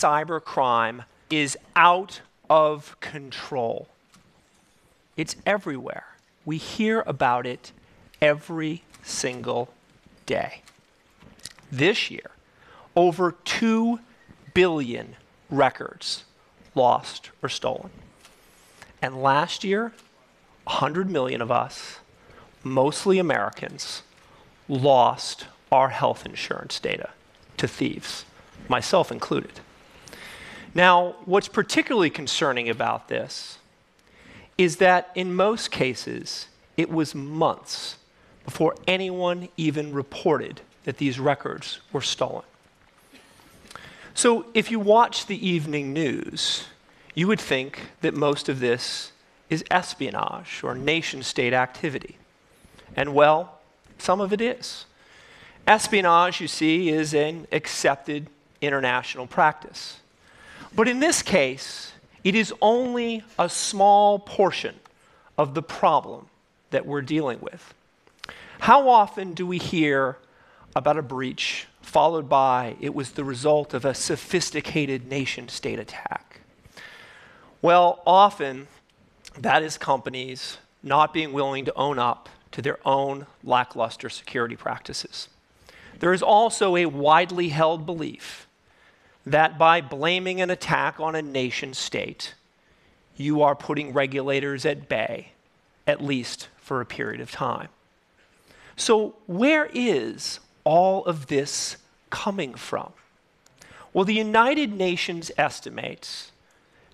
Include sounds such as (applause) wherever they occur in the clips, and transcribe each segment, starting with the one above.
cybercrime is out of control. It's everywhere. We hear about it every single day. This year, over 2 billion records lost or stolen. And last year, 100 million of us, mostly Americans, lost our health insurance data to thieves, myself included. Now, what's particularly concerning about this is that in most cases, it was months before anyone even reported that these records were stolen. So, if you watch the evening news, you would think that most of this is espionage or nation state activity. And well, some of it is. Espionage, you see, is an accepted international practice. But in this case, it is only a small portion of the problem that we're dealing with. How often do we hear about a breach followed by it was the result of a sophisticated nation state attack? Well, often that is companies not being willing to own up to their own lackluster security practices. There is also a widely held belief that by blaming an attack on a nation state, you are putting regulators at bay, at least for a period of time. So, where is all of this coming from? Well, the United Nations estimates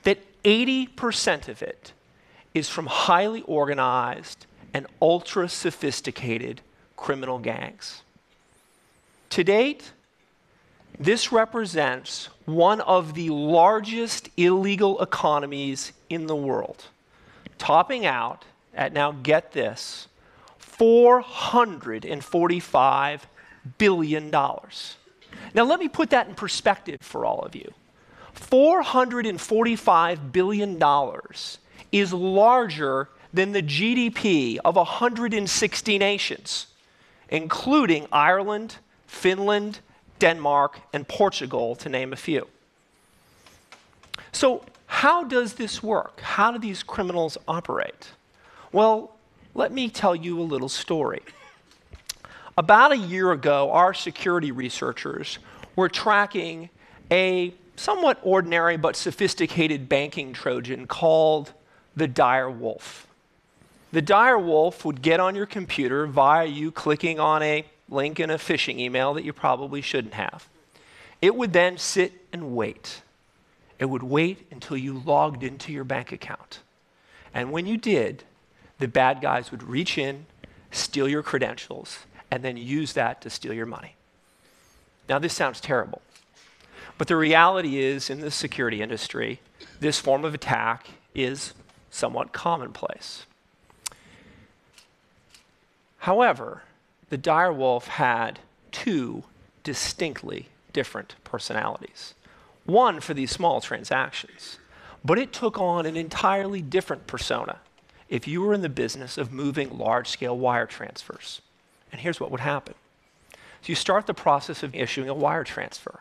that 80% of it is from highly organized and ultra sophisticated criminal gangs. To date, this represents one of the largest illegal economies in the world, topping out at now, get this, $445 billion. Now, let me put that in perspective for all of you. $445 billion is larger than the GDP of 160 nations, including Ireland, Finland, Denmark, and Portugal, to name a few. So, how does this work? How do these criminals operate? Well, let me tell you a little story. About a year ago, our security researchers were tracking a somewhat ordinary but sophisticated banking Trojan called the Dyre Wolf. The Dyre Wolf would get on your computer via you clicking on a link in a phishing email that you probably shouldn't have. It would then sit and wait. It would wait until you logged into your bank account. And when you did, the bad guys would reach in, steal your credentials, and then use that to steal your money. Now, this sounds terrible. But the reality is, in the security industry, this form of attack is somewhat commonplace. However, the Dyre Wolf had two distinctly different personalities. One for these small transactions, but it took on an entirely different persona if you were in the business of moving large scale wire transfers. And here's what would happen. So you start the process of issuing a wire transfer,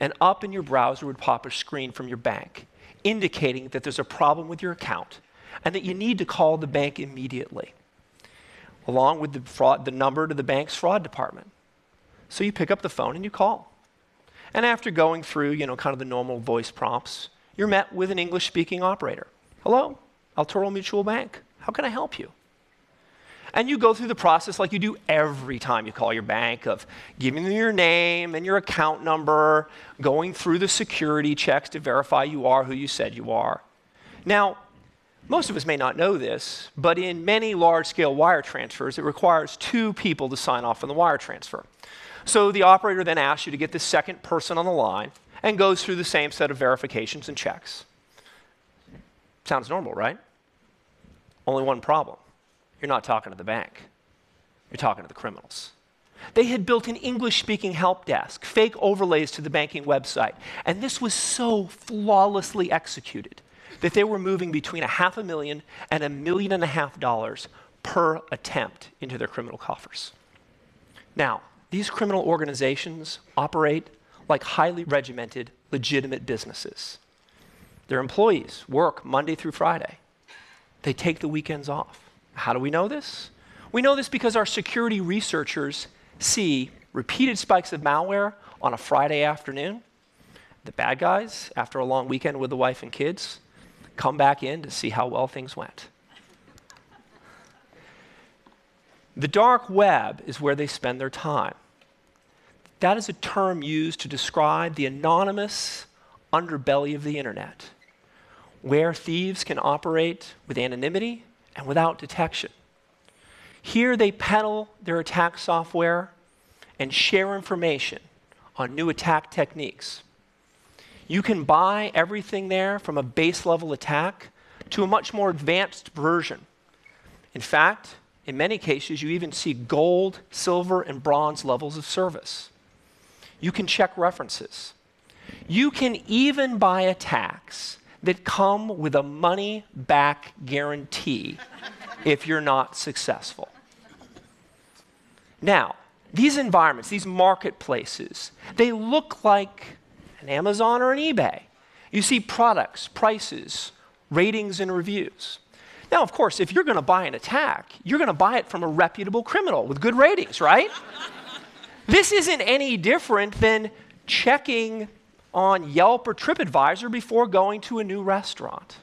and up in your browser would pop a screen from your bank indicating that there's a problem with your account and that you need to call the bank immediately along with the, fraud, the number to the bank's fraud department. So you pick up the phone and you call. And after going through, you know, kind of the normal voice prompts, you're met with an English speaking operator. Hello, Altoro Mutual Bank. How can I help you? And you go through the process like you do every time you call your bank of giving them your name and your account number, going through the security checks to verify you are who you said you are. Now, most of us may not know this, but in many large scale wire transfers, it requires two people to sign off on the wire transfer. So the operator then asks you to get the second person on the line and goes through the same set of verifications and checks. Sounds normal, right? Only one problem you're not talking to the bank, you're talking to the criminals. They had built an English speaking help desk, fake overlays to the banking website, and this was so flawlessly executed that they were moving between a half a million and a million and a half dollars per attempt into their criminal coffers. Now, these criminal organizations operate like highly regimented, legitimate businesses. Their employees work Monday through Friday. They take the weekends off. How do we know this? We know this because our security researchers see repeated spikes of malware on a Friday afternoon. The bad guys, after a long weekend with the wife and kids, come back in to see how well things went. The dark web is where they spend their time. That is a term used to describe the anonymous underbelly of the internet, where thieves can operate with anonymity and without detection. Here they peddle their attack software and share information on new attack techniques. You can buy everything there from a base level attack to a much more advanced version. In fact, in many cases, you even see gold, silver, and bronze levels of service. You can check references. You can even buy attacks that come with a money back guarantee (laughs) if you're not successful. Now, these environments, these marketplaces, they look like an Amazon or an eBay. You see products, prices, ratings, and reviews. Now, of course, if you're going to buy an attack, you're going to buy it from a reputable criminal with good ratings, right? this isn't any different than checking on Yelp or TripAdvisor before going to a new restaurant.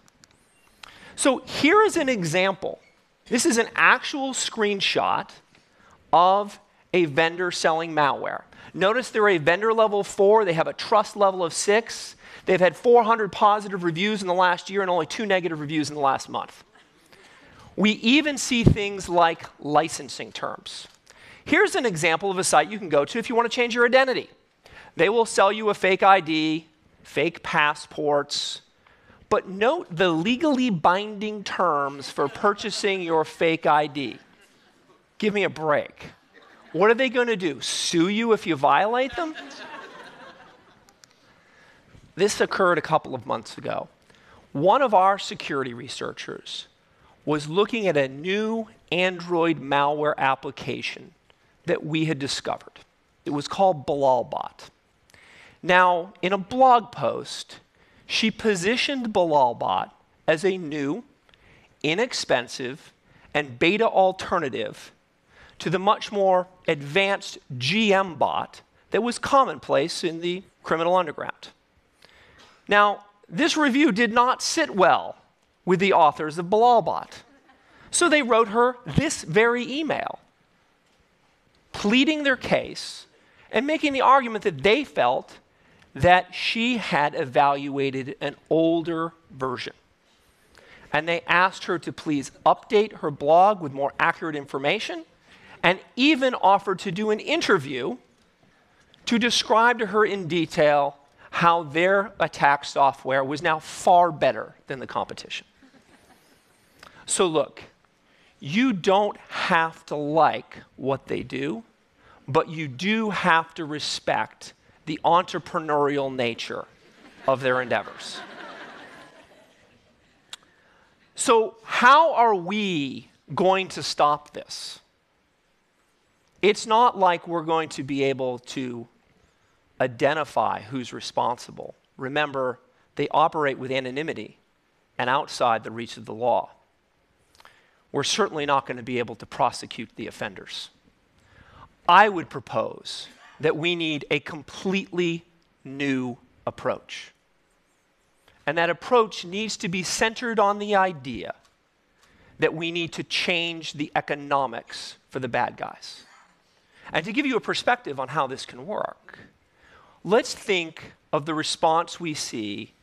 So here is an example. This is an actual screenshot of a vendor selling malware. Notice they're a vendor level four, they have a trust level of six. They've had 400 positive reviews in the last year and only two negative reviews in the last month. We even see things like licensing terms. Here's an example of a site you can go to if you want to change your identity. They will sell you a fake ID, fake passports, but note the legally binding terms for purchasing your fake ID. Give me a break. What are they going to do? Sue you if you violate them? this occurred a couple of months ago. One of our security researchers was looking at a new Android malware application that we had discovered. It was called Bilalbot. Now, in a blog post, she positioned Bilalbot as a new, inexpensive, and beta alternative to the much more advanced GM bot that was commonplace in the criminal underground. Now, this review did not sit well with the authors of Bilalbot. So they wrote her this very email, pleading their case and making the argument that they felt that she had evaluated an older version. And they asked her to please update her blog with more accurate information and even offered to do an interview to describe to her in detail how their attack software was now far better than the competition. So, look, you don't have to like what they do, but you do have to respect the entrepreneurial nature of their endeavors. So, how are we going to stop this? It's not like we're going to be able to identify who's responsible. Remember, they operate with anonymity and outside the reach of the law. We're certainly not going to be able to prosecute the offenders. I would propose that we need a completely new approach. And that approach needs to be centered on the idea that we need to change the economics for the bad guys. And to give you a perspective on how this can work, let's think of the response we see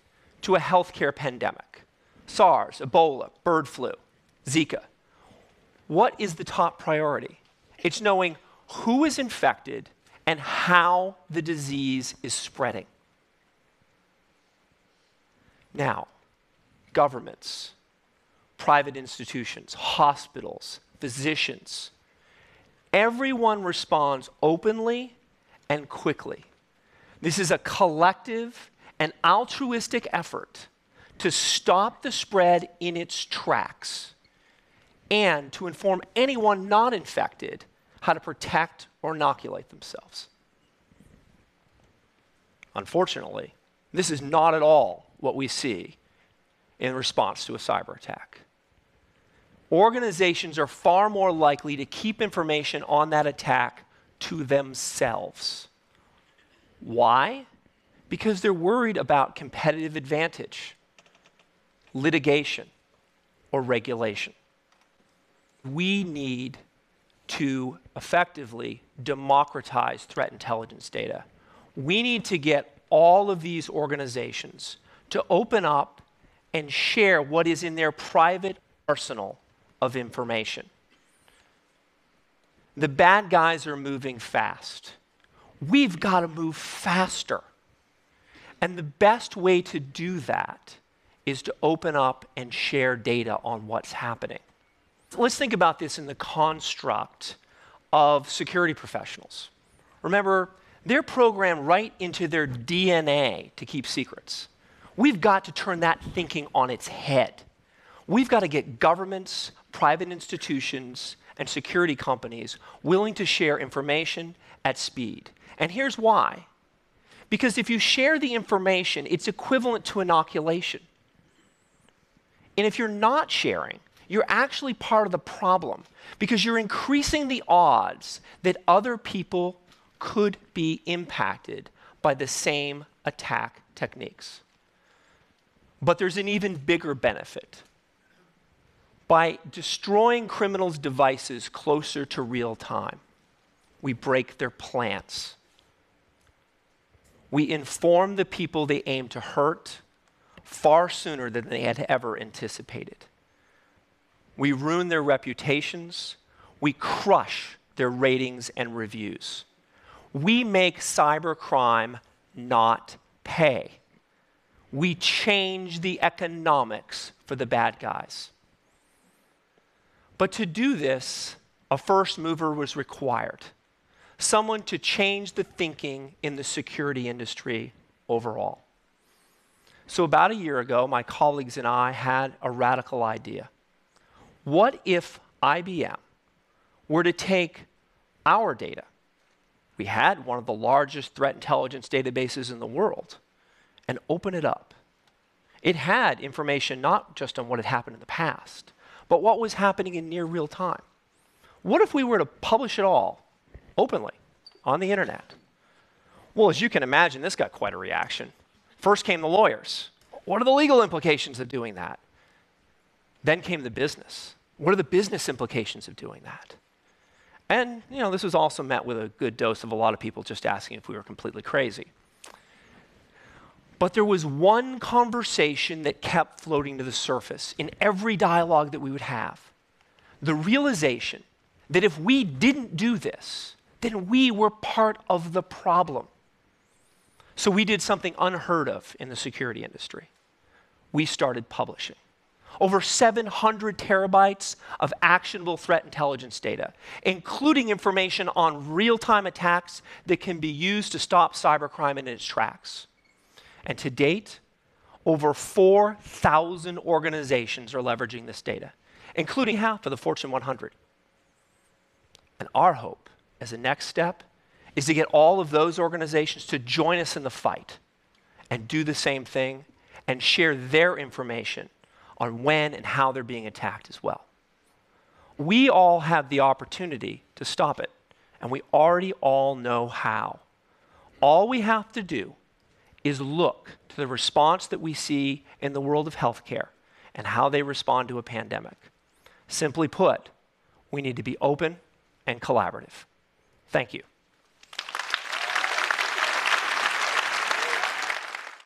to a healthcare pandemic SARS, Ebola, bird flu, Zika. What is the top priority? It's knowing who is infected and how the disease is spreading. Now, governments, private institutions, hospitals, physicians, everyone responds openly and quickly. This is a collective and altruistic effort to stop the spread in its tracks and to inform anyone not infected how to protect or inoculate themselves. unfortunately, this is not at all what we see in response to a cyber attack. Organizations are far more likely to keep information on that attack to themselves. Why? Because they're worried about competitive advantage, litigation, or regulation. We need to effectively democratize threat intelligence data. We need to get all of these organizations to open up and share what is in their private arsenal of information. The bad guys are moving fast. We've got to move faster. And the best way to do that is to open up and share data on what's happening. Let's think about this in the construct of security professionals. Remember, they're programmed right into their DNA to keep secrets. We've got to turn that thinking on its head. We've got to get governments, private institutions, and security companies willing to share information at speed. And here's why. Because if you share the information, it's equivalent to inoculation. And if you're not sharing, you're actually part of the problem because you're increasing the odds that other people could be impacted by the same attack techniques. But there's an even bigger benefit. By destroying criminals' devices closer to real time, we break their plans. We inform the people they aim to hurt far sooner than they had ever anticipated. We ruin their reputations. We crush their ratings and reviews. We make cybercrime not pay. We change the economics for the bad guys. But to do this, a first mover was required someone to change the thinking in the security industry overall. So, about a year ago, my colleagues and I had a radical idea. What if IBM were to take our data? We had one of the largest threat intelligence databases in the world and open it up. It had information not just on what had happened in the past, but what was happening in near real time. What if we were to publish it all openly on the internet? Well, as you can imagine, this got quite a reaction. First came the lawyers. What are the legal implications of doing that? Then came the business. What are the business implications of doing that? And, you know, this was also met with a good dose of a lot of people just asking if we were completely crazy. But there was one conversation that kept floating to the surface in every dialogue that we would have the realization that if we didn't do this, then we were part of the problem. So we did something unheard of in the security industry. We started publishing over 700 terabytes of actionable threat intelligence data, including information on real time attacks that can be used to stop cybercrime in its tracks. And to date, over 4,000 organizations are leveraging this data, including half of the Fortune 100. And our hope as a next step is to get all of those organizations to join us in the fight and do the same thing and share their information on when and how they're being attacked as well. We all have the opportunity to stop it, and we already all know how. All we have to do is look to the response that we see in the world of healthcare and how they respond to a pandemic. Simply put, we need to be open and collaborative. Thank you.